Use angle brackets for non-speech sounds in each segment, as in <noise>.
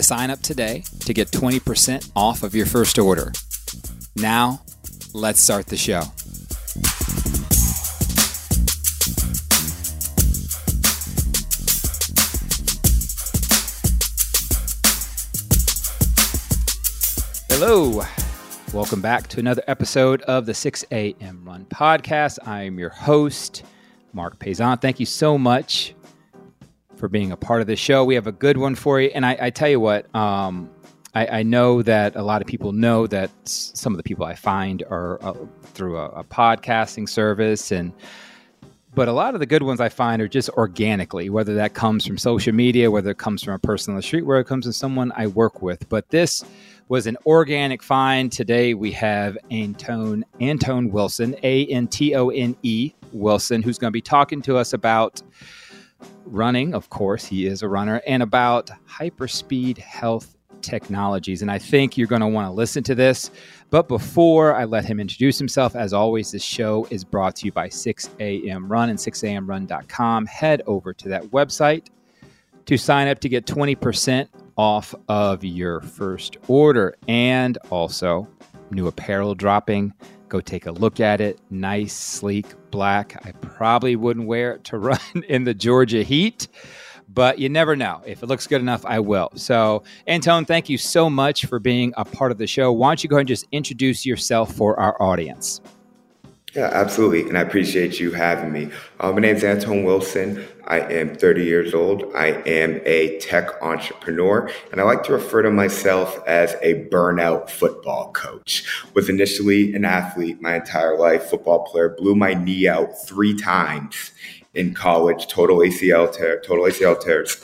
to sign up today to get 20% off of your first order. Now, let's start the show. Hello. Welcome back to another episode of the 6 a.m. Run Podcast. I am your host, Marc Paisant. Thank you so much for being a part of the show. We have a good one for you. And I, I tell you what, um, I, I, know that a lot of people know that some of the people I find are uh, through a, a podcasting service and but a lot of the good ones I find are just organically, whether that comes from social media, whether it comes from a person on the street, where it comes from someone I work with. But this was an organic find. Today we have Antone Antone Wilson, A N T O N E Wilson, who's going to be talking to us about running. Of course, he is a runner, and about hyperspeed health technologies. And I think you're going to want to listen to this. But before I let him introduce himself, as always, this show is brought to you by 6am Run and 6amrun.com. Head over to that website to sign up to get 20% off of your first order. And also, new apparel dropping. Go take a look at it. Nice, sleek, black. I probably wouldn't wear it to <laughs> run in the Georgia heat, but you never know. If it looks good enough, I will. So, Antone, thank you so much for being a part of the show. Why don't you go ahead and just introduce yourself for our audience? Yeah, absolutely. And I appreciate you having me. Uh, my name is Antone Wilson. I am 30 years old. I am a tech entrepreneur, and I like to refer to myself as a burnout football coach. Was initially an athlete my entire life, football player, blew my knee out three times in college, total ACL tear, total ACL tears.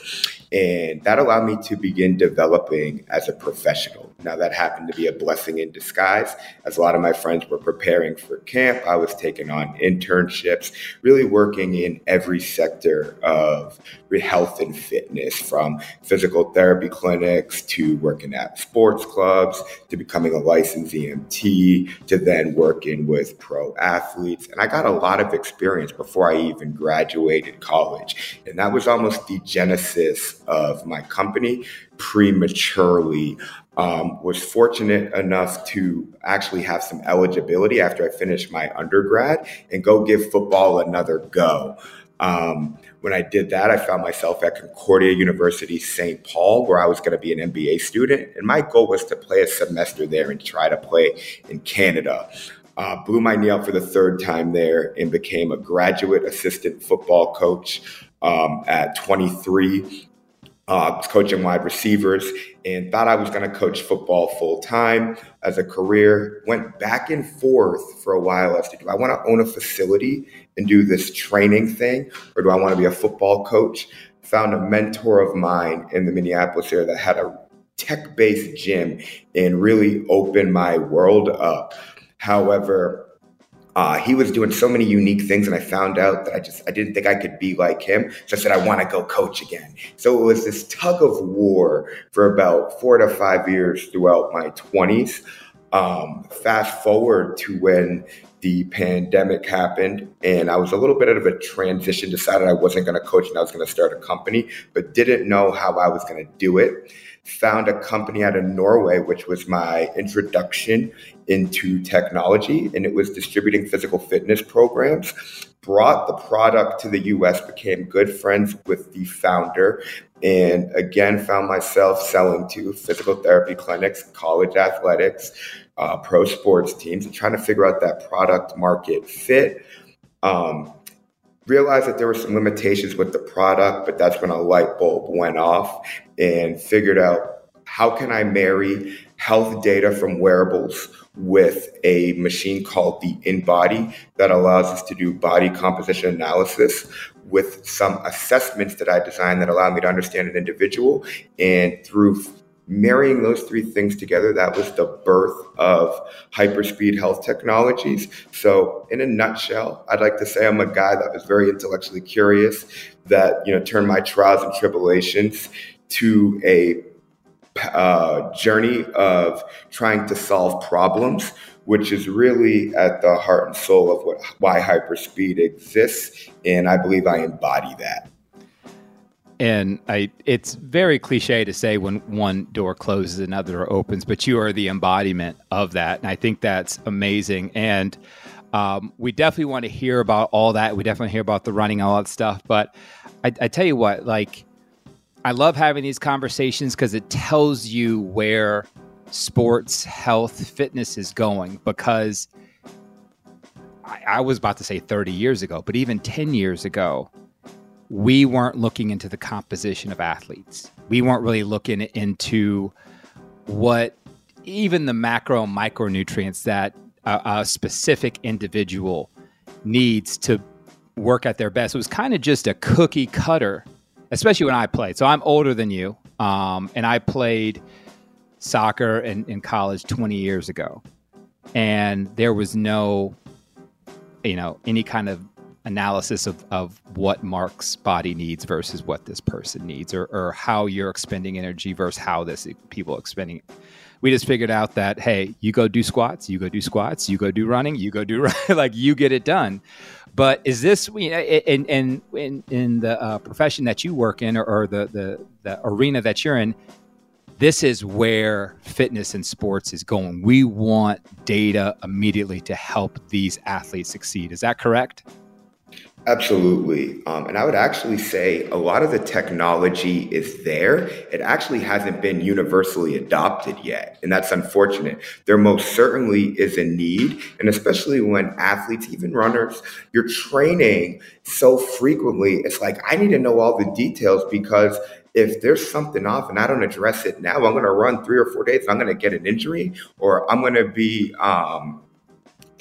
And that allowed me to begin developing as a professional. Now, that happened to be a blessing in disguise. As a lot of my friends were preparing for camp, I was taking on internships, really working in every sector of health and fitness from physical therapy clinics to working at sports clubs to becoming a licensed EMT to then working with pro athletes. And I got a lot of experience before I even graduated college. And that was almost the genesis of my company prematurely um, was fortunate enough to actually have some eligibility after I finished my undergrad and go give football another go. Um, when I did that, I found myself at Concordia University St. Paul, where I was going to be an MBA student. And my goal was to play a semester there and try to play in Canada. Uh, blew my knee out for the third time there and became a graduate assistant football coach um, at 23 uh, coaching wide receivers and thought I was going to coach football full time as a career. Went back and forth for a while as to do I want to own a facility and do this training thing, or do I want to be a football coach? Found a mentor of mine in the Minneapolis area that had a tech based gym and really opened my world up. However, uh, he was doing so many unique things, and I found out that I just I didn't think I could be like him. So I said I want to go coach again. So it was this tug of war for about four to five years throughout my twenties. Um, fast forward to when the pandemic happened and I was a little bit of a transition, decided I wasn't going to coach and I was going to start a company, but didn't know how I was going to do it found a company out of Norway, which was my introduction into technology, and it was distributing physical fitness programs. Brought the product to the US, became good friends with the founder, and again found myself selling to physical therapy clinics, college athletics, uh, pro sports teams, and trying to figure out that product market fit. Um, realized that there were some limitations with the product, but that's when a light bulb went off and figured out how can I marry health data from wearables with a machine called the InBody that allows us to do body composition analysis with some assessments that I designed that allow me to understand an individual? And through marrying those three things together, that was the birth of hyperspeed health technologies. So, in a nutshell, I'd like to say I'm a guy that was very intellectually curious, that you know turned my trials and tribulations to a uh, journey of trying to solve problems, which is really at the heart and soul of what why hyperspeed exists, and I believe I embody that and I it's very cliche to say when one door closes another door opens, but you are the embodiment of that, and I think that's amazing. And um, we definitely want to hear about all that. We definitely hear about the running, all that stuff. But I, I tell you what, like I love having these conversations because it tells you where sports, health, fitness is going. Because I, I was about to say 30 years ago, but even 10 years ago, we weren't looking into the composition of athletes. We weren't really looking into what even the macro micronutrients that a, a specific individual needs to work at their best. It was kind of just a cookie cutter, especially when I played. So I'm older than you, um, and I played soccer in, in college 20 years ago, and there was no, you know, any kind of analysis of, of what Marc's body needs versus what this person needs, or, or how you're expending energy versus how this people expending. We just figured out that hey, you go do squats, you go do squats, you go do running, you go do <laughs> like you get it done. But is this you know, in in in, in the uh, profession that you work in, or, or the, the the arena that you're in? This is where fitness and sports is going. We want data immediately to help these athletes succeed. Is that correct? Absolutely. Um, and I would actually say a lot of the technology is there. It actually hasn't been universally adopted yet. And that's unfortunate. There most certainly is a need. And especially when athletes, even runners, you're training so frequently, it's like, I need to know all the details because if there's something off and I don't address it now, I'm going to run three or four days and I'm going to get an injury or I'm going to be, um,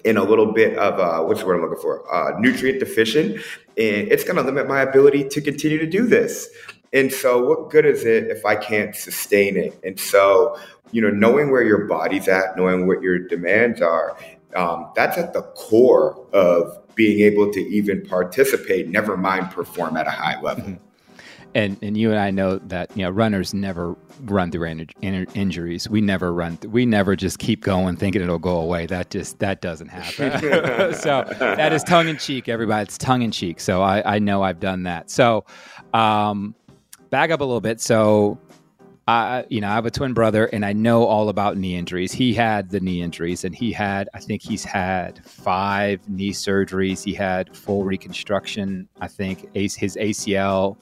in a little bit of uh, what's the word I'm looking for? Uh, nutrient deficient, and it's going to limit my ability to continue to do this. And so, what good is it if I can't sustain it? And so, you know, knowing where your body's at, knowing what your demands are, um, that's at the core of being able to even participate, never mind perform at a high level. Mm-hmm and and you and I know that you know runners never run through in, in, injuries. We never run. Th- we never just keep going thinking it'll go away. That just that doesn't happen. <laughs> <laughs> so that is tongue in cheek, everybody. It's tongue in cheek. So I, I know I've done that. So um, back up a little bit. So I, you know, I have a twin brother, and I know all about knee injuries. He had the knee injuries, and he had, I think, he's had five knee surgeries. He had full reconstruction. I think his ACL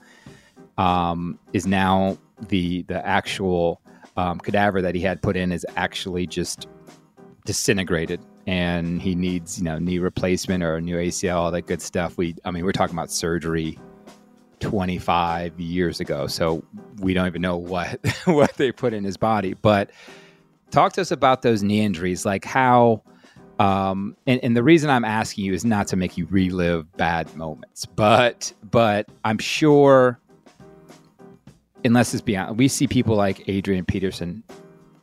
um, is now the the actual um, cadaver that he had put in is actually just disintegrated. And he needs you know knee replacement or a new ACL all that good stuff. We I mean we're talking about surgery 25 years ago. So we don't even know what <laughs> what they put in his body. But talk to us about those knee injuries like how um, and, and the reason I'm asking you is not to make you relive bad moments but but I'm sure unless it's beyond. We see people like Adrian Peterson,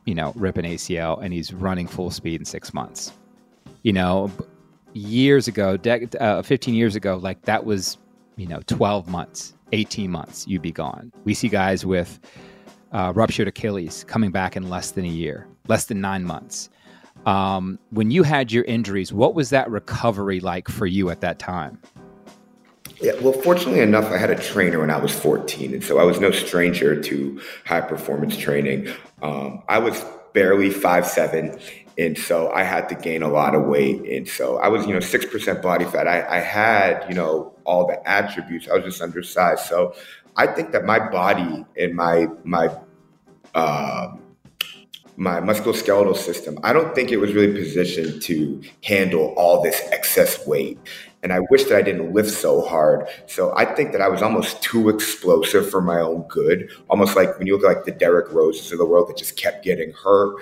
you know, rip an ACL and he's running full speed in six months. You know, years ago, uh, 15 years ago, like that was, you know, 12 months, 18 months, you'd be gone. We see guys with uh, ruptured Achilles coming back in less than a year, less than nine months. Um, when you had your injuries, what was that recovery like for you at that time? Yeah, well, fortunately enough, I had a trainer when I was 14, and so I was no stranger to high performance training. Um, I was barely five seven, and so I had to gain a lot of weight, and so I was, you know, six percent body fat. I, I had, you know, all the attributes. I was just undersized, so I think that my body and my my um, my musculoskeletal system, I don't think it was really positioned to handle all this excess weight. And I wish that I didn't lift so hard. So I think that I was almost too explosive for my own good. Almost like when you look like the Derrick Roses of the world that just kept getting hurt.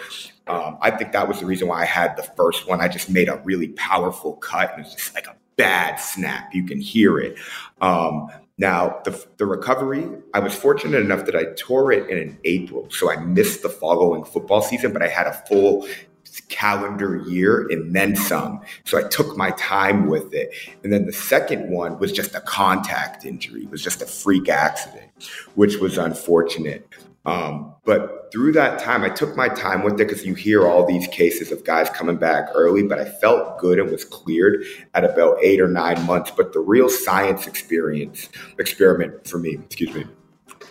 Um, I think that was the reason why I had the first one. I just made a really powerful cut and it's just like a bad snap. You can hear it. Um, Now, the, the recovery, I was fortunate enough that I tore it in April. So I missed the following football season, but I had a full calendar year and then some. So I took my time with it. And then the second one was just a contact injury, it was just a freak accident, which was unfortunate. Um, but through that time, I took my time with it because you hear all these cases of guys coming back early, but I felt good and was cleared at about eight or nine months. But the real science experience experiment for me, excuse me,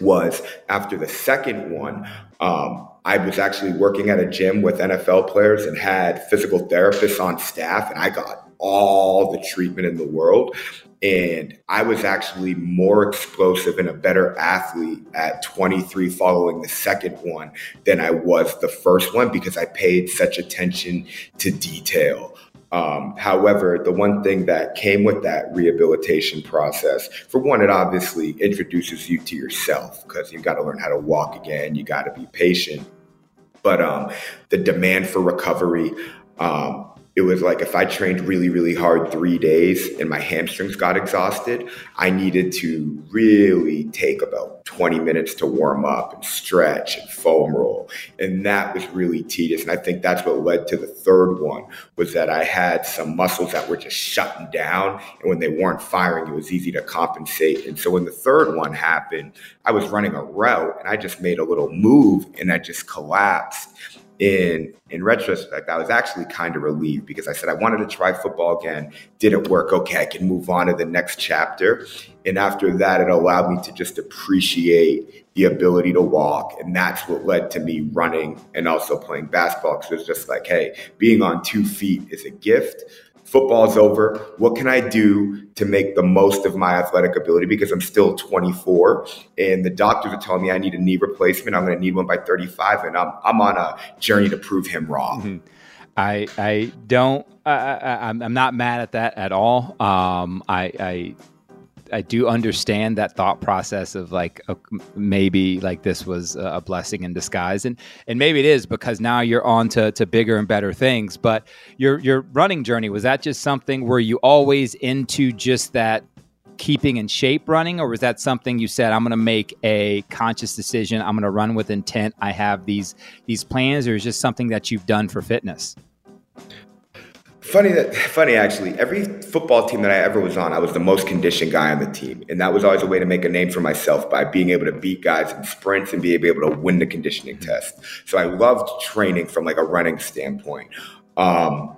was after the second one, um, I was actually working at a gym with NFL players and had physical therapists on staff, and I got all the treatment in the world. And I was actually more explosive and a better athlete at 23 following the second one than I was the first one because I paid such attention to detail. Um, however, the one thing that came with that rehabilitation process, for one, it obviously introduces you to yourself because you've got to learn how to walk again. You got to be patient. But um, the demand for recovery, um, it was like if I trained really, really hard three days and my hamstrings got exhausted, I needed to really take about 20 minutes to warm up and stretch and foam roll. And that was really tedious. And I think that's what led to the third one was that I had some muscles that were just shutting down. And when they weren't firing, it was easy to compensate. And so when the third one happened, I was running a route and I just made a little move and I just collapsed in in retrospect, I was actually kind of relieved because I said I wanted to try football again. Didn't work. Okay, I can move on to the next chapter. And after that, it allowed me to just appreciate the ability to walk. And that's what led to me running and also playing basketball. Because it was just like, hey, being on two feet is a gift football's over. What can I do to make the most of my athletic ability? Because I'm still 24 and the doctors are telling me I need a knee replacement. I'm going to need one by 35 and I'm, I'm on a journey to prove him wrong. Mm-hmm. I, I don't, I, I, I'm not mad at that at all. Um, I, I I do understand that thought process of like uh, maybe like this was a blessing in disguise, and and maybe it is because now you're on to, to bigger and better things. But your your running journey was that just something were you always into just that keeping in shape running, or was that something you said I'm going to make a conscious decision? I'm going to run with intent. I have these these plans, or is just something that you've done for fitness? Funny that <laughs> funny actually. Every football team that I ever was on, I was the most conditioned guy on the team, and that was always a way to make a name for myself by being able to beat guys in sprints and be able to win the conditioning mm-hmm. test. So I loved training from like a running standpoint. Um,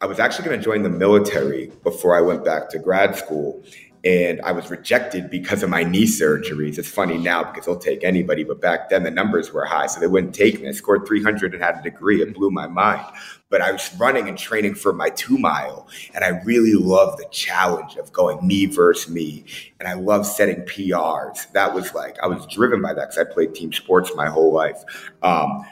I was actually going to join the military before I went back to grad school, and I was rejected because of my knee surgeries. It's funny now because they'll take anybody, but back then the numbers were high, so they wouldn't take me. I scored 300 and had a degree. It blew my mind. But I was running and training for my two mile, and I really love the challenge of going me versus me. And I love setting PRs. That was like, I was driven by that because I played team sports my whole life. Um,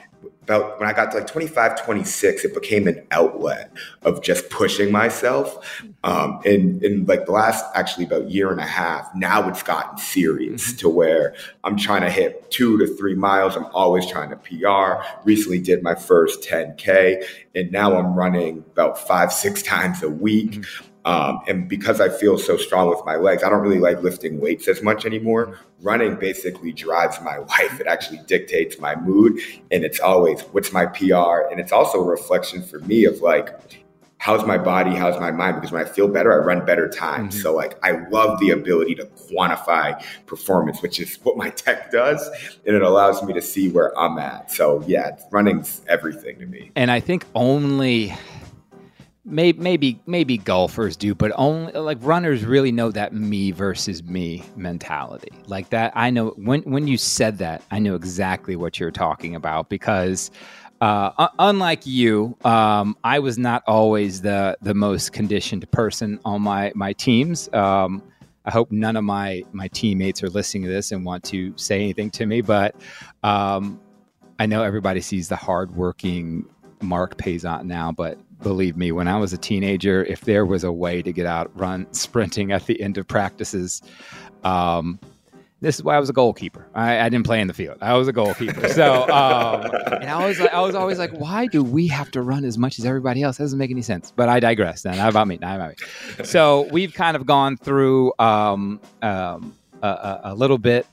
about when I got to like 25, 26, it became an outlet of just pushing myself. Um, and in like the last actually about year and a half, now it's gotten serious mm-hmm. to where I'm trying to hit two to three miles. I'm always trying to PR. Recently did my first 10K, and now I'm running about five, six times a week. Mm-hmm. Um, and because I feel so strong with my legs, I don't really like lifting weights as much anymore. Running basically drives my <laughs> life. It actually dictates my mood. And it's always, what's my PR? And it's also a reflection for me of like, how's my body? How's my mind? Because when I feel better, I run better times. Mm-hmm. So like, I love the ability to quantify performance, which is <laughs> what my tech does. And it allows me to see where I'm at. So yeah, running's everything to me. And I think only maybe maybe maybe golfers do but only like runners really know that me versus me mentality like that i know when when you said that i know exactly what you're talking about because uh, unlike you, um, I was not always the the most conditioned person on my my teams. Um, I hope none of my my teammates are listening to this and want to say anything to me, but um, I know everybody sees the hardworking Marc Paisant now, but believe me, when I was a teenager, if there was a way to get out, run <laughs> sprinting at the end of practices, um, this is why I was a goalkeeper. I, I, didn't play in the field. I was a goalkeeper. So, um, and I was, I was always like, why do we have to run as much as everybody else? That doesn't make any sense. But I digress. Now, not about me. Not about me. So we've kind of gone through um, um, a, a, little bit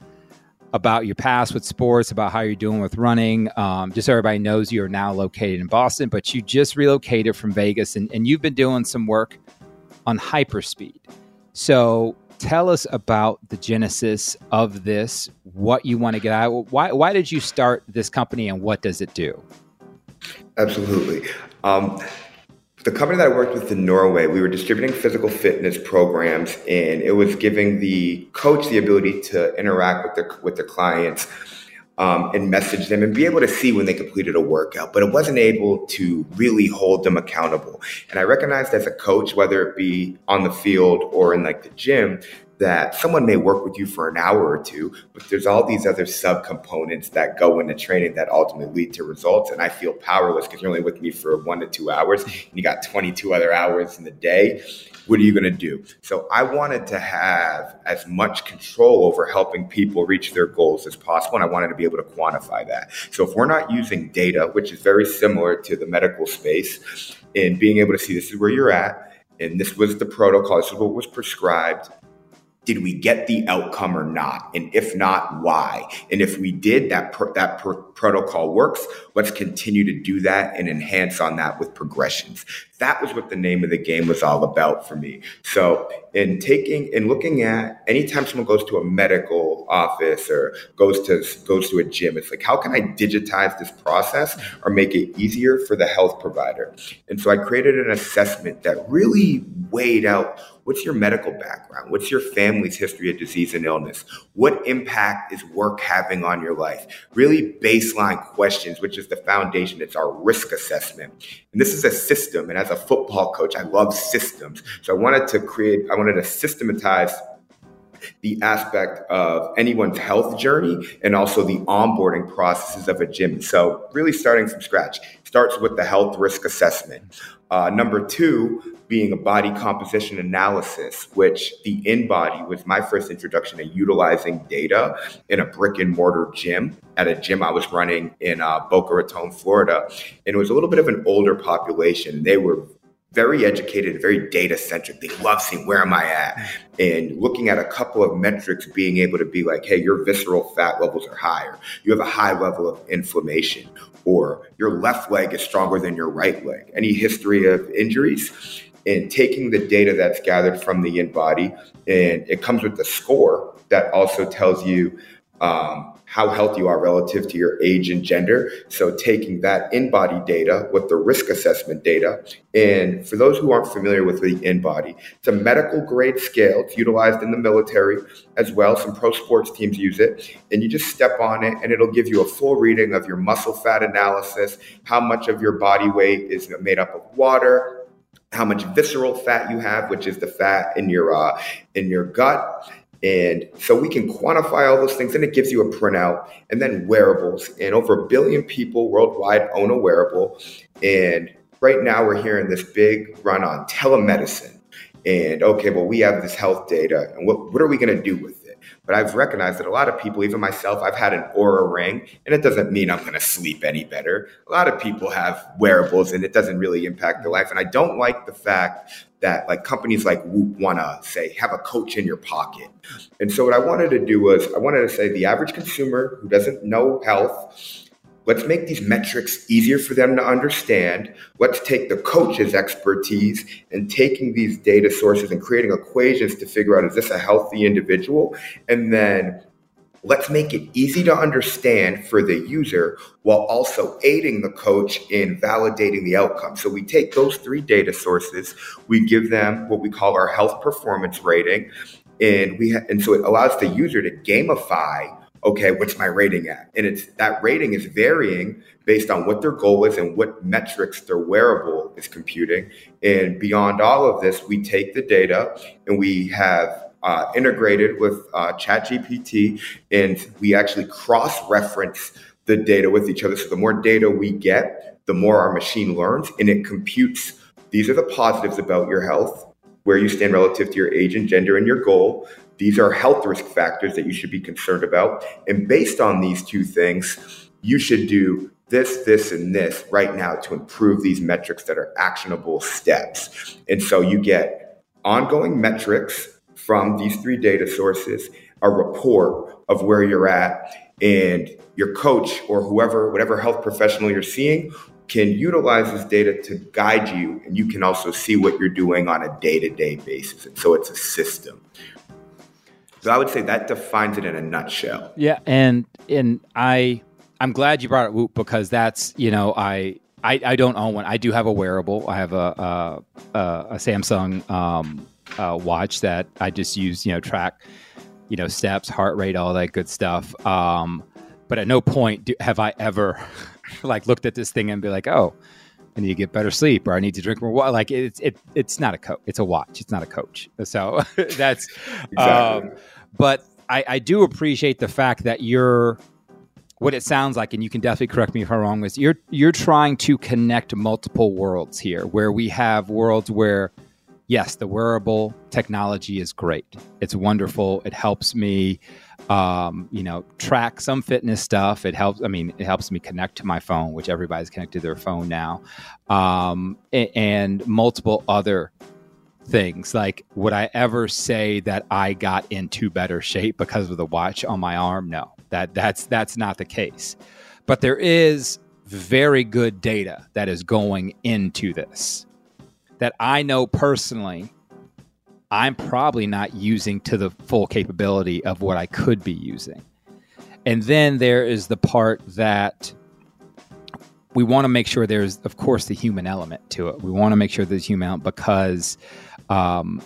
about your past with sports, about how you're doing with running. Um, just so everybody knows you are now located in Boston, but you just relocated from Vegas and, and you've been doing some work on hyperspeed. So tell us about the genesis of this, what you want to get out. Why, why did you start this company and what does it do? Absolutely. Um, the company that I worked with in Norway, we were distributing physical fitness programs, and it was giving the coach the ability to interact with the with the clients um, and message them and be able to see when they completed a workout, but it wasn't able to really hold them accountable. And I recognized as a coach, whether it be on the field or in like the gym, that someone may work with you for an hour or two, but there's all these other subcomponents that go into training that ultimately lead to results. And I feel powerless because you're only with me for one to two hours and you got 22 other hours in the day. What are you going to do? So I wanted to have as much control over helping people reach their goals as possible. And I wanted to be able to quantify that. So if we're not using data, which is very similar to the medical space, in being able to see this is where you're at, and this was the protocol, this is what was prescribed did we get the outcome or not? And if not, why? And if we did, that pr- that pr- protocol works. Let's continue to do that and enhance on that with progressions. That was what the name of the game was all about for me. So, in taking and looking at anytime someone goes to a medical office or goes to goes to a gym, it's like how can I digitize this process or make it easier for the health provider? And so I created an assessment that really weighed out What's your medical background? What's your family's history of disease and illness? What impact is work having on your life? Really baseline questions, which is the foundation. It's our risk assessment. And this is a system. And as a football coach, I love systems. So I wanted to create, I wanted to systematize the aspect of anyone's health journey and also the onboarding processes of a gym. So, really starting from scratch starts with the health risk assessment. Uh, number two, being a body composition analysis, which the InBody was my first introduction to utilizing data in a brick and mortar gym at a gym I was running in uh, Boca Raton, Florida. And it was a little bit of an older population. They were very educated, very data centric. They love seeing where am I at mm. and looking at a couple of metrics, being able to be like, hey, your visceral fat levels are higher. You have a high level of inflammation, or your left leg is stronger than your right leg. Any history of injuries? And taking the data that's gathered from the InBody, and it comes with a score that also tells you um, how healthy you are relative to your age and gender. So taking that InBody data with the risk assessment data. And for those who aren't familiar with the InBody, it's a medical grade scale. It's utilized in the military as well. Some pro sports teams use it. And you just step on it and it'll give you a full reading of your muscle fat analysis, how much of your body weight is made up of water, how much visceral fat you have, which is the fat in your uh, in your gut, and so we can quantify all those things and it gives you a printout and then wearables. And over a billion people worldwide own a wearable. And right now we're hearing this big run on telemedicine. And okay, well, we have this health data and what, what are we going to do with it? But I've recognized that a lot of people, even myself, I've had an Oura ring, and it doesn't mean I'm going to sleep any better. A lot of people have wearables, and it doesn't really impact their life. And I don't like the fact that like companies like Whoop want to say have a coach in your pocket. And so what I wanted to do was I wanted to say the average consumer who doesn't know health Let's make these metrics easier for them to understand. Let's take the coach's expertise and taking these data sources and creating equations to figure out is this a healthy individual? And then let's make it easy to understand for the user while also aiding the coach in validating the outcome. So we take those three data sources, we give them what we call our health performance rating, and we ha- and so it allows the user to gamify okay, what's my rating at? And it's that rating is varying based on what their goal is and what metrics their wearable is computing. And beyond all of this, we take the data and we have uh, integrated with uh, ChatGPT, and we actually cross-reference the data with each other. So the more data we get, the more our machine learns, and it computes. These are the positives about your health, where you stand relative to your age and gender and your goal. These are health risk factors that you should be concerned about. And based on these two things, you should do this, this, and this right now to improve these metrics that are actionable steps. And so you get ongoing metrics from these three data sources, a report of where you're at and your coach or whoever, whatever health professional you're seeing, can utilize this data to guide you, and you can also see what you're doing on a day to day basis. And so it's a system. So I would say that defines it in a nutshell. Yeah, and and I I'm glad you brought it Whoop because that's you know I I, I don't own one. I do have a wearable. I have a a, a Samsung um, uh, watch that I just use you know track you know steps, heart rate, all that good stuff. Um, but at no point do, have I ever <laughs> like looked at this thing and be like, oh, I need to get better sleep or I need to drink more water. Like it's it it's not a coach. It's a watch. It's not a coach. So <laughs> that's exactly. um, but I, I do appreciate the fact that you're what it sounds like, and you can definitely correct me if I'm wrong, is you're you're trying to connect multiple worlds here where we have worlds where yes, the wearable technology is great. It's wonderful. It helps me um, you know, track some fitness stuff. It helps. I mean, it helps me connect to my phone, which everybody's connected to their phone now, um, and, and multiple other things. Like, would I ever say that I got into better shape because of the watch on my arm? No, that that's that's not the case. But there is very good data that is going into this that I know personally I'm probably not using to the full capability of what I could be using. And then there is the part that we want to make sure there's, of course, the human element to it. We want to make sure there's human element because um,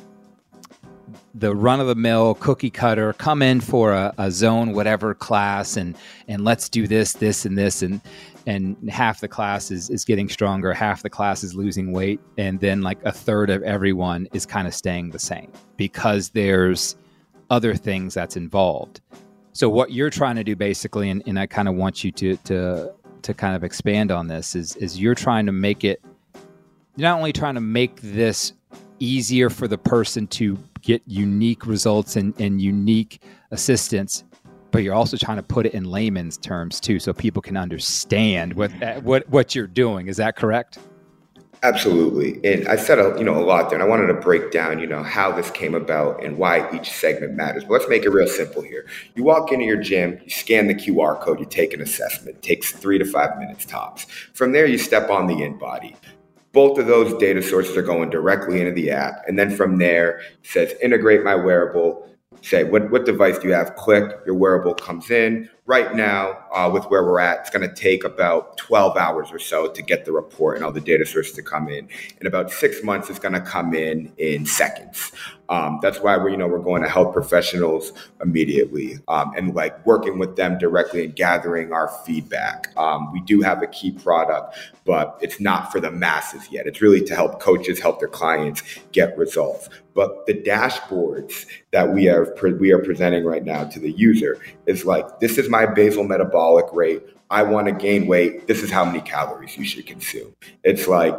the run of the mill cookie cutter come in for a, a, zone whatever class and and let's do this this and this and and half the class is, is getting stronger, half the class is losing weight, and then like a third of everyone is kind of staying the same because there's other things that's involved. So what you're trying to do basically, and, and I kind of want you to to to kind of expand on this, is is you're trying to make it you're not only trying to make this easier for the person to get unique results and, and unique assistance but you're also trying to put it in layman's terms too, so people can understand what what what you're doing. Is that correct? Absolutely. And I said a, you know a lot there, and I wanted to break down you know how this came about and why each segment matters. But let's make it real simple here. You walk into your gym, you scan the QR code, you take an assessment. It takes three to five minutes tops. From there, you step on the InBody. Both of those data sources are going directly into the app, and then from there, it says integrate my wearable say what, what device do you have? Click your wearable comes in right now uh, with where we're at it's going to take about 12 hours or so to get the report and all the data sources to come in. In about six months it's going to come in in seconds. Um, that's why we're you know we're going to health professionals immediately um, and like working with them directly and gathering our feedback. Um, we do have a key product but it's not for the masses yet. It's really to help coaches help their clients get results. But the dashboards that we are we are presenting right now to the user is like this is my basal metabolic rate. I want to gain weight. This is how many calories you should consume. It's like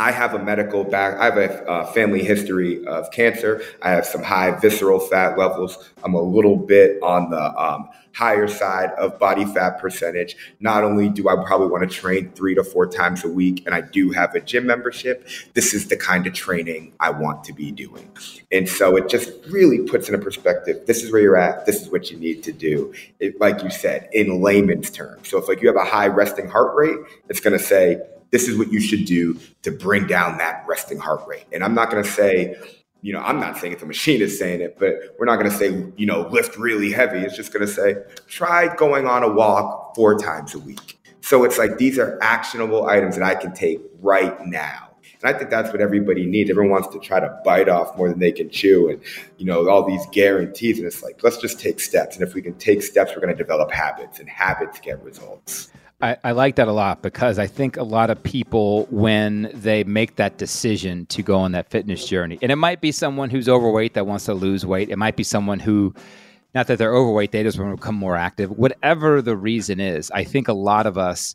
I have a medical back. I have a uh, family history of cancer. I have some high visceral fat levels. I'm a little bit on the um, higher side of body fat percentage. Not only do I probably want to train three to four times a week, and I do have a gym membership, this is the kind of training I want to be doing. And so it just really puts in a perspective this is where you're at, this is what you need to do. It, like you said, in layman's terms. So if like you have a high resting heart rate, it's going to say, this is what you should do to bring down that resting heart rate. And I'm not going to say, you know, I'm not saying it, the machine is saying it, but we're not going to say, you know, lift really heavy. It's just going to say, try going on a walk four times a week. So it's like these are actionable items that I can take right now. And I think that's what everybody needs. Everyone wants to try to bite off more than they can chew and, you know, all these guarantees. And it's like, let's just take steps. And if we can take steps, we're going to develop habits, and habits get results. I, I, like that a lot because I think a lot of people, when they make that decision to go on that fitness journey, and it might be someone who's overweight that wants to lose weight, it might be someone who, not that they're overweight, they just want to become more active. Whatever the reason is, I think a lot of us,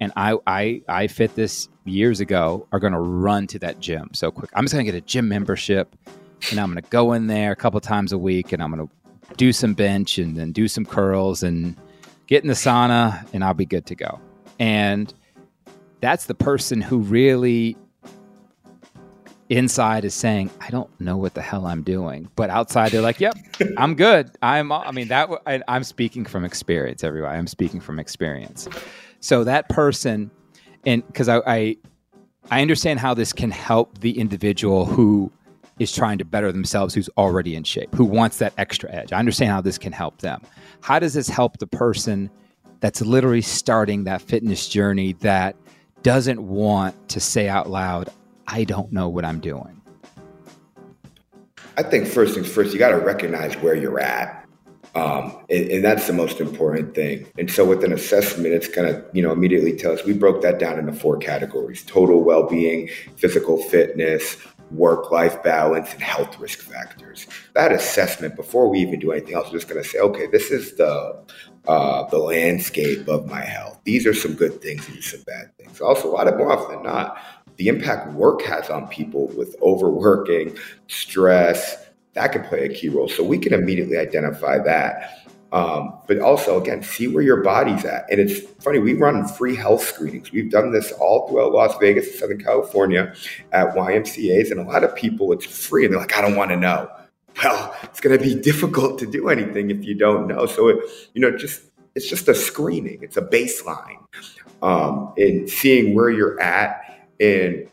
and I, I, I fit this years ago, are going to run to that gym so quick. I'm just going to get a gym membership, and I'm going to go in there a couple times a week, and I'm going to do some bench and then do some curls and get in the sauna, and I'll be good to go. And that's the person who really inside is saying, I don't know what the hell I'm doing. But outside, they're like, yep, <laughs> I'm good. I'm, I mean, that, I, I'm speaking from experience, everybody. I'm speaking from experience. So that person, and because I, I, I understand how this can help the individual who is trying to better themselves, who's already in shape, who wants that extra edge. I understand how this can help them. How does this help the person that's literally starting that fitness journey that doesn't want to say out loud, I don't know what I'm doing? I think first things first, you got to recognize where you're at. Um, and, and, that's the most important thing. And so with an assessment, it's going to, you know, immediately tell us, we broke that down into four categories, total well-being, physical fitness, work-life balance, and health risk factors. That assessment, before we even do anything else, we're just going to say, okay, this is the, uh, the landscape of my health. These are some good things, these are some bad things. Also, a lot of more often than not, the impact work has on people with overworking, stress, that can play a key role. So we can immediately identify that. Um, but also, again, see where your body's at. And it's funny, we run free health screenings. We've done this all throughout Las Vegas and Southern California at YMCAs. And a lot of people, it's free. And they're like, I don't want to know. Well, it's going to be <laughs> difficult to do anything if you don't know. So, it, you know, just it's just a screening, it's a baseline. Um, and seeing where you're at and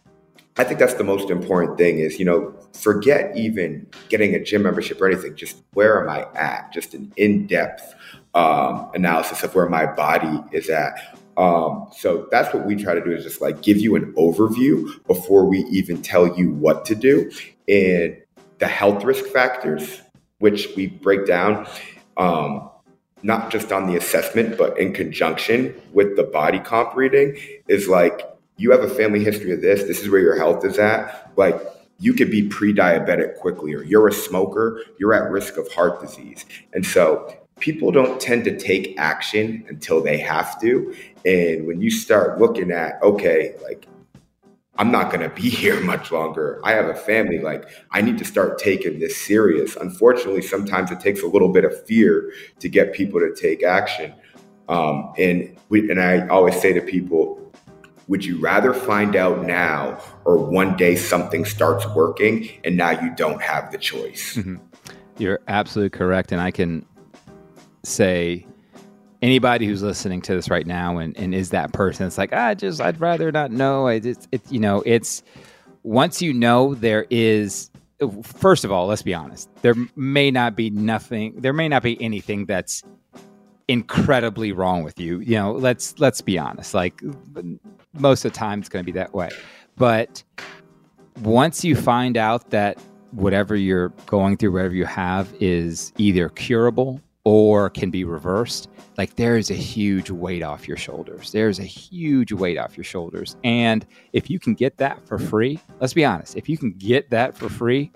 I think that's the most important thing is, you know, forget even getting a gym membership or anything. Just where am I at? Just an in depth um, analysis of where my body is at. Um, so that's what we try to do is just like give you an overview before we even tell you what to do. And the health risk factors, which we break down, um, not just on the assessment, but in conjunction with the body comp reading, is like you have a family history of this, this is where your health is at, like you could be pre-diabetic quickly or you're a smoker, you're at risk of heart disease. And so people don't tend to take action until they have to. And when you start looking at, okay, like I'm not going to be <laughs> here much longer. I have a family. Like, I need to start taking this serious. Unfortunately, sometimes it takes a little bit of fear to get people to take action. Um, and we, and I always say to people, would you rather find out now or one day something starts working and now you don't have the choice? Mm-hmm. You're absolutely correct. And I can say, anybody who's listening to this right now and, and is that person, it's like, I just, I'd rather not know. I just, it, you know, it's once you know there is, first of all, let's be honest, there may not be nothing, there may not be anything that's incredibly wrong with you. You know, let's let's be honest. Like most of the time, it's going to be that way. But once you find out that whatever you're going through, whatever you have, is either curable or can be reversed, like there is a huge weight off your shoulders. There's a huge weight off your shoulders. And if you can get that for free, let's be honest, if you can get that for free,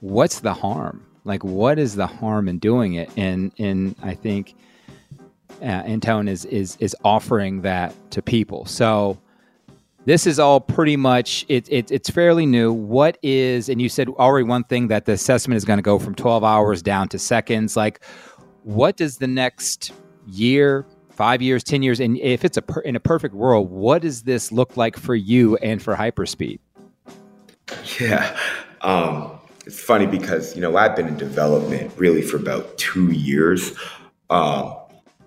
what's the harm? Like, what is the harm in doing it? And and I think uh, Antone is is is offering that to people. So this is all pretty much it, it, it's fairly new. What is and you said already one thing that the assessment is going to go from 12 hours down to seconds. Like, what does the next year, five years, ten years, and if it's a per, in a perfect world, what does this look like for you and for hyperspeed? Yeah. Um, it's funny because you know I've been in development really for about two years. Um,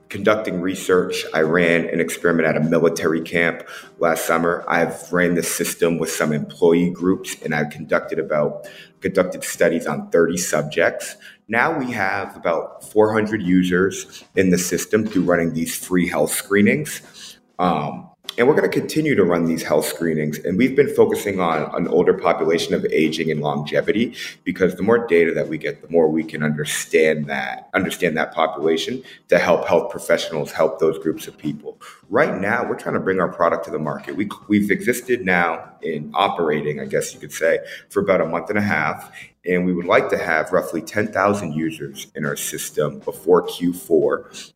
conducting research. I ran an experiment at a military camp last summer. I've ran the system with some employee groups and I've conducted about conducted studies on 30 subjects. Now we have about 400 users in the system through running these free health screenings. Um, and we're going to continue to run these health screenings. And we've been focusing on an older population of aging and longevity because the more data that we get, the more we can understand that, understand that population to help health professionals help those groups of people. Right now, we're trying to bring our product to the market. We, we've existed now in operating, I guess you could say, for about a month and a half. And we would like to have roughly 10,000 users in our system before Q4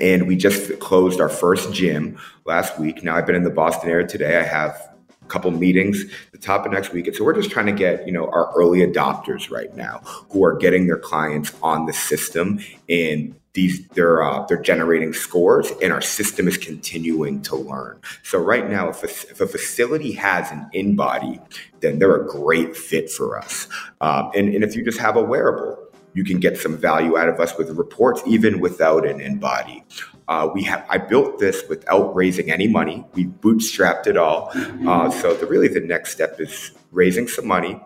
and we just closed our first gym last week. Now I've been in the Boston area today. I have a couple meetings the top of next week. And so we're just trying to get, you know, our early adopters right now who are getting their clients on the system and these they're uh, they're generating scores, and our system is continuing to learn. So right now, if a, if a facility has an InBody then they're a great fit for us. Um, and, and if you just have a wearable, you can get some value out of us with reports, even without an InBody. Uh, we have I built this without raising any money. We bootstrapped it all. Uh, so the, really, the next step is raising some money.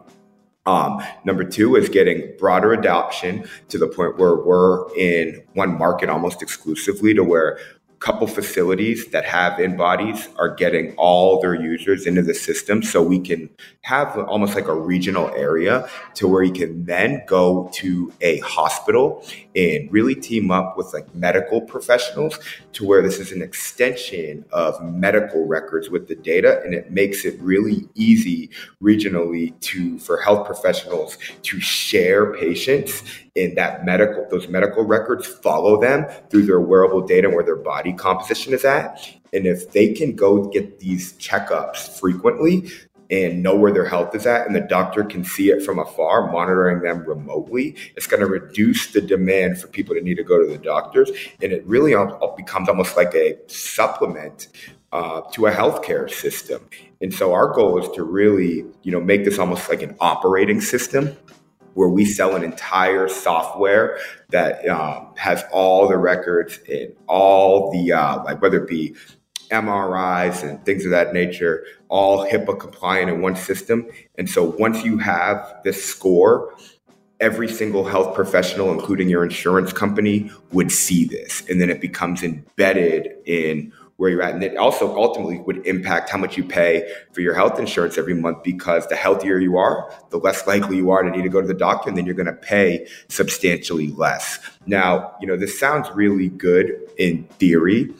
Um, number two is getting broader adoption to the point where we're in one market almost exclusively to where couple facilities that have InBodies are getting all their users into the system so we can have almost like a regional area to where you can then go to a hospital and really team up with like medical professionals to where this is an extension of medical records with the data and it makes it really easy regionally to for health professionals to share patients in that medical those medical records follow them through their wearable data where their body composition is at. And if they can go get these checkups frequently and know where their health is at and the doctor can see it from afar monitoring them remotely it's going to reduce the demand for people to need to go to the doctors. And it really becomes almost like a supplement uh, to a healthcare system. And so our goal is to really you know make this almost like an operating system where we sell an entire software that um, has all the records and all the uh, like whether it be MRIs and things of that nature, all HIPAA compliant in one system. And so once you have this score, every single health professional, including your insurance company, would see this. And then it becomes embedded in where you're at. And it also ultimately would impact how much you pay for your health insurance every month because the healthier you are, the less likely you are to need to go to the doctor, and then you're going to pay substantially less. Now, you know, this sounds really good in theory.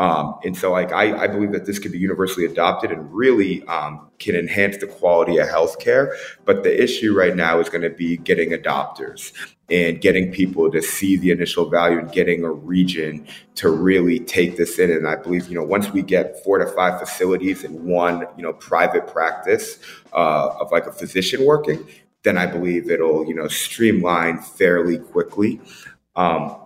Um, and so, like, I, I, believe that this could be universally adopted and really um, can enhance the quality of healthcare. But the issue right now is going to be getting adopters and getting people to see the initial value and getting a region to really take this in. And I believe, you know, once we get four to five facilities in one, you know, private practice uh, of like a physician working, then I believe it'll, you know, streamline fairly quickly. Um,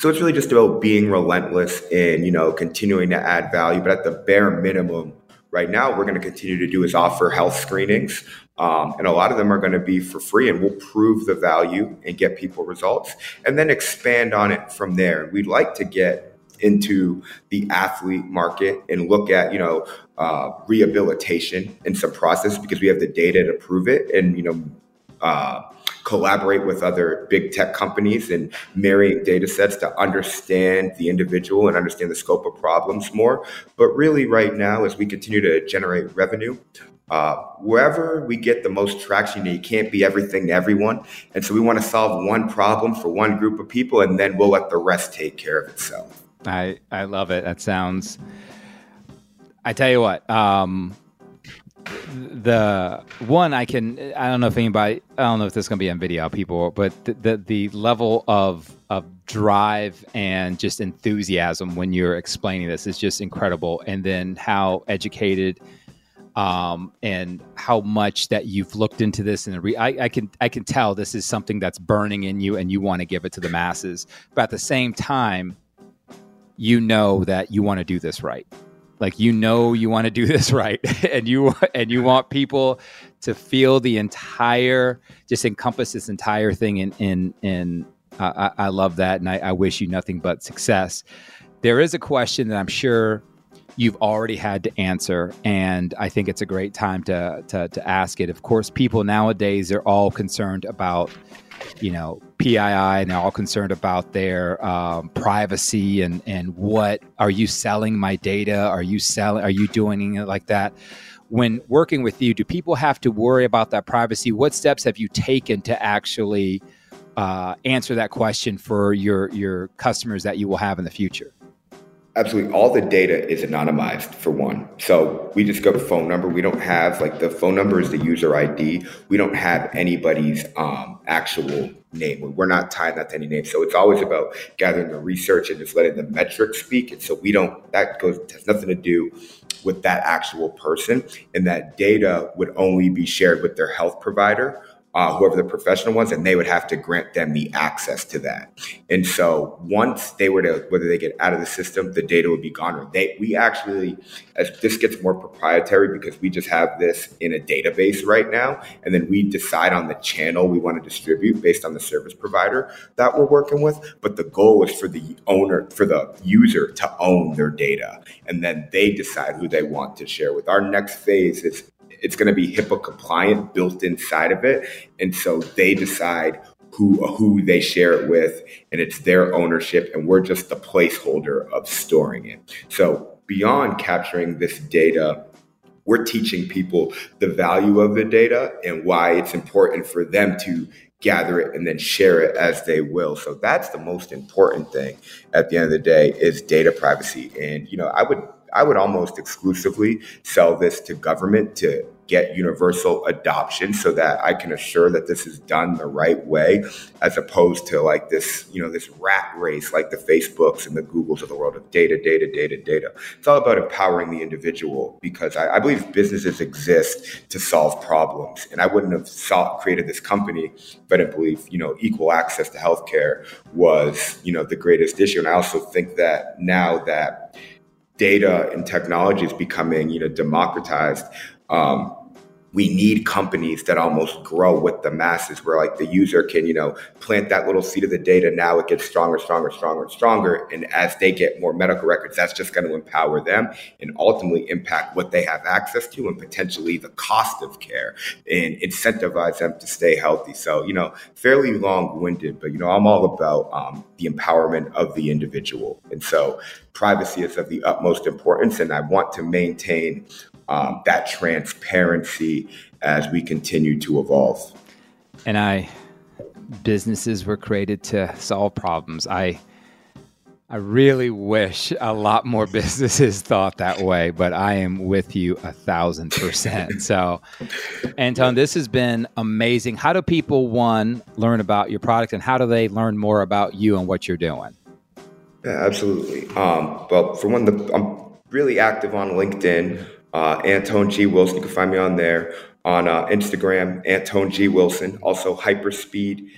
so it's really just about being relentless and, you know, continuing to add value. But at the bare minimum, right now, we're going to continue to do is offer health screenings. Um, and a lot of them are going to be for free and we'll prove the value and get people results and then expand on it from there. We'd like to get into the athlete market and look at, you know, uh, rehabilitation and some process because we have the data to prove it and, you know, uh, collaborate with other big tech companies and marrying data sets to understand the individual and understand the scope of problems more. But really, right now, as we continue to generate revenue, uh, wherever we get the most traction, you can't be everything to everyone. And so we want to solve one problem for one group of people, and then we'll let the rest take care of itself. I, I love it. That sounds. I tell you what, um, the one I can I don't know if anybody I don't know if this is gonna be on video people but the, the, the level of of drive and just enthusiasm when you're explaining this is just incredible. And then how educated um, and how much that you've looked into this and re- I, I can I can tell this is something that's burning in you and you want to give it to the masses. But at the same time you know that you want to do this right like you know you want to do this <laughs> right and you and you want people to feel the entire just encompass this entire thing in in in I, I, love that and I, I wish you nothing but success. There is a question that i'm sure you've already had to answer and i think it's a great time to to, to ask it. Of course people nowadays are all concerned about you know PII and they're all concerned about their um, privacy and and what are you selling my data? Are you selling? Are you doing it like that? When working with you, do people have to worry about that privacy? What steps have you taken to actually uh, answer that question for your your customers that you will have in the future? Absolutely. All the data is anonymized for one. So we just go phone number. We don't have like the phone number is the user ID. We don't have anybody's um, actual name. We're not tying that to any name. So it's always about gathering the research and just letting the metrics speak. And so we don't, that goes, has nothing to do with that actual person. And that data would only be shared with their health provider uh, whoever the professional ones, and they would have to grant them the access to that. And so once they were to, whether they get out of the system, the data would be gone. Or they, we actually, as this gets more proprietary because we just have this in a database right now, and then we decide on the channel we want to distribute based on the service provider that we're working with. But the goal is for the owner, for the user to own their data, and then they decide who they want to share with. Our next phase is it's going to be HIPAA compliant built inside of it. And so they decide who who they share it with, and it's their ownership, and we're just the placeholder of storing it. So beyond capturing this data, we're teaching people the value of the data and why it's important for them to gather it and then share it as they will. So that's the most important thing at the end of the day is data privacy. And you know, I would I would almost exclusively sell this to government to get universal adoption so that I can assure that this is done the right way, as opposed to like this, you know, this rat race like the Facebooks and the Googles of the world of data, data, data, data. It's all about empowering the individual because I, I believe businesses exist to solve problems. And I wouldn't have sought, created this company if I didn't believe, you know, equal access to healthcare was, you know, the greatest issue. And I also think that now that data and technology is becoming, you know, democratized, um, we need companies that almost grow with the masses where like the user can you know plant that little seed of the data. Now it gets stronger stronger stronger and stronger. And as they get more medical records that's just going to empower them and ultimately impact what they have access to and potentially the cost of care and incentivize them to stay healthy. So you know fairly long-winded but you know i'm all about um, the empowerment of the individual. And so privacy is of the utmost importance and i want to maintain um, that transparency as we continue to evolve. And I, businesses were created to solve problems. I, I really wish a lot more <laughs> businesses thought that way, but I am with you a thousand percent. so, Antone, this has been amazing. How do people, one, learn about your product and how do they learn more about you and what you're doing? Yeah, absolutely. Um, well, for one, the, I'm really active on LinkedIn uh, Antone G. Wilson. You can find me on there on uh, Instagram, Antone G. Wilson. Also, hyperspeed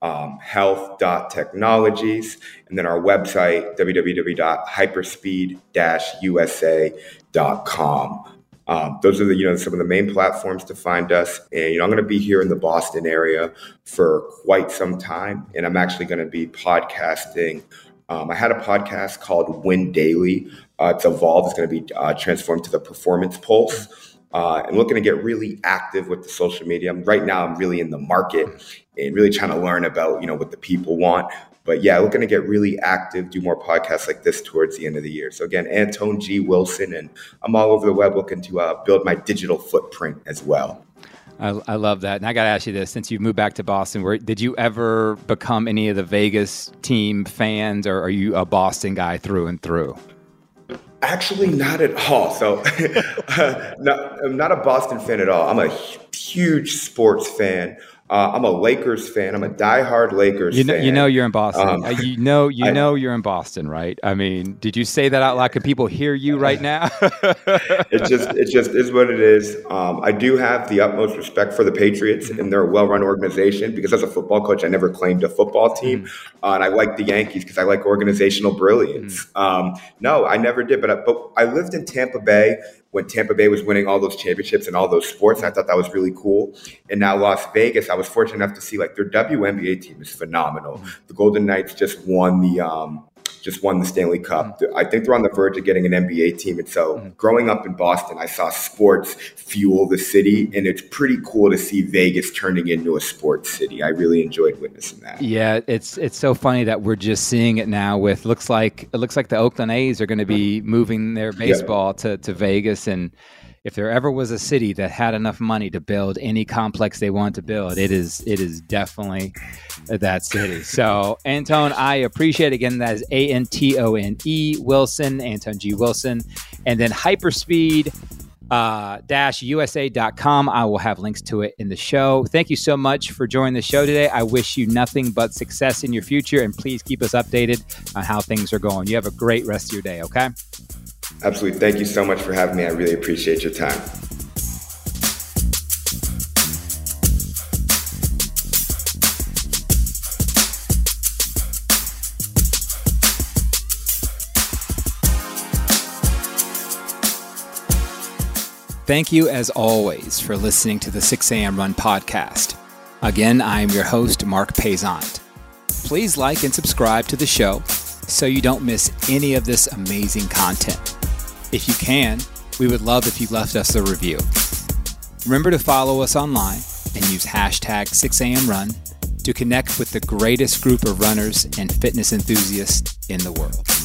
um, health technologies, and then our website www.hyperspeed-usa.com. Um, those are the you know some of the main platforms to find us. And you know I'm going to be here in the Boston area for quite some time, and I'm actually going to be podcasting. Um, I had a podcast called Win Daily uh, it's evolved. It's going to be uh, transformed to the Performance Pulse. Uh, and looking to get really active with the social media. Right now, I'm really in the market and really trying to learn about you know what the people want. But yeah, looking to get really active, do more podcasts like this towards the end of the year. So again, Antone G. Wilson, and I'm all over the web looking to uh, build my digital footprint as well. I, I, love that. And I got to ask you this: since you moved back to Boston, where did you ever become any of the Vegas team fans, or are you a Boston guy through and through? Actually, not at all. So, <laughs> uh, not, I'm not a Boston fan at all. I'm a huge sports fan. Uh, I'm a Lakers fan. I'm a diehard Lakers you know, fan. You know you're in Boston. Um, uh, you know you <laughs> I, know you're in Boston, right? I mean, did you say that out loud? Can people hear you right now? <laughs> it just it just is what it is. Um, I do have the utmost respect for the Patriots, mm-hmm. and they're a well-run organization. Because as a football coach, I never claimed a football team, mm-hmm. uh, and I like the Yankees because I like organizational brilliance. Mm-hmm. Um, no, I never did, but I, but I lived in Tampa Bay when Tampa Bay was winning all those championships and all those sports. I thought that was really cool. And now Las Vegas, I was fortunate enough to see like their WNBA team is phenomenal. The Golden Knights just won the um, just won the Stanley Cup. Mm-hmm. I think they're on the verge of getting an NBA team. And so, mm-hmm. growing up in Boston, I saw sports fuel the city, and it's pretty cool to see Vegas turning into a sports city. I really enjoyed witnessing that. Yeah, it's it's so funny that we're just seeing it now. With looks like it looks like the Oakland A's are going to be mm-hmm. moving their baseball yeah. to to Vegas and if there ever was a city that had enough money to build any complex they want to build, it is it is definitely that city. So, Antone, I appreciate again. That is A N T O N E Wilson, Antone G Wilson, and then Hyperspeed uh, dash usa.com. I will have links to it in the show. Thank you so much for joining the show today. I wish you nothing but success in your future, and please keep us updated on how things are going. You have a great rest of your day, okay? Absolutely. Thank you so much for having me. I really appreciate your time. Thank you, as always, for listening to the 6 a.m. Run podcast. Again, I am your host, Marc Paisant. Please like and subscribe to the show so you don't miss any of this amazing content. If you can, we would love if you left us a review. Remember to follow us online and use hashtag 6amrun to connect with the greatest group of runners and fitness enthusiasts in the world.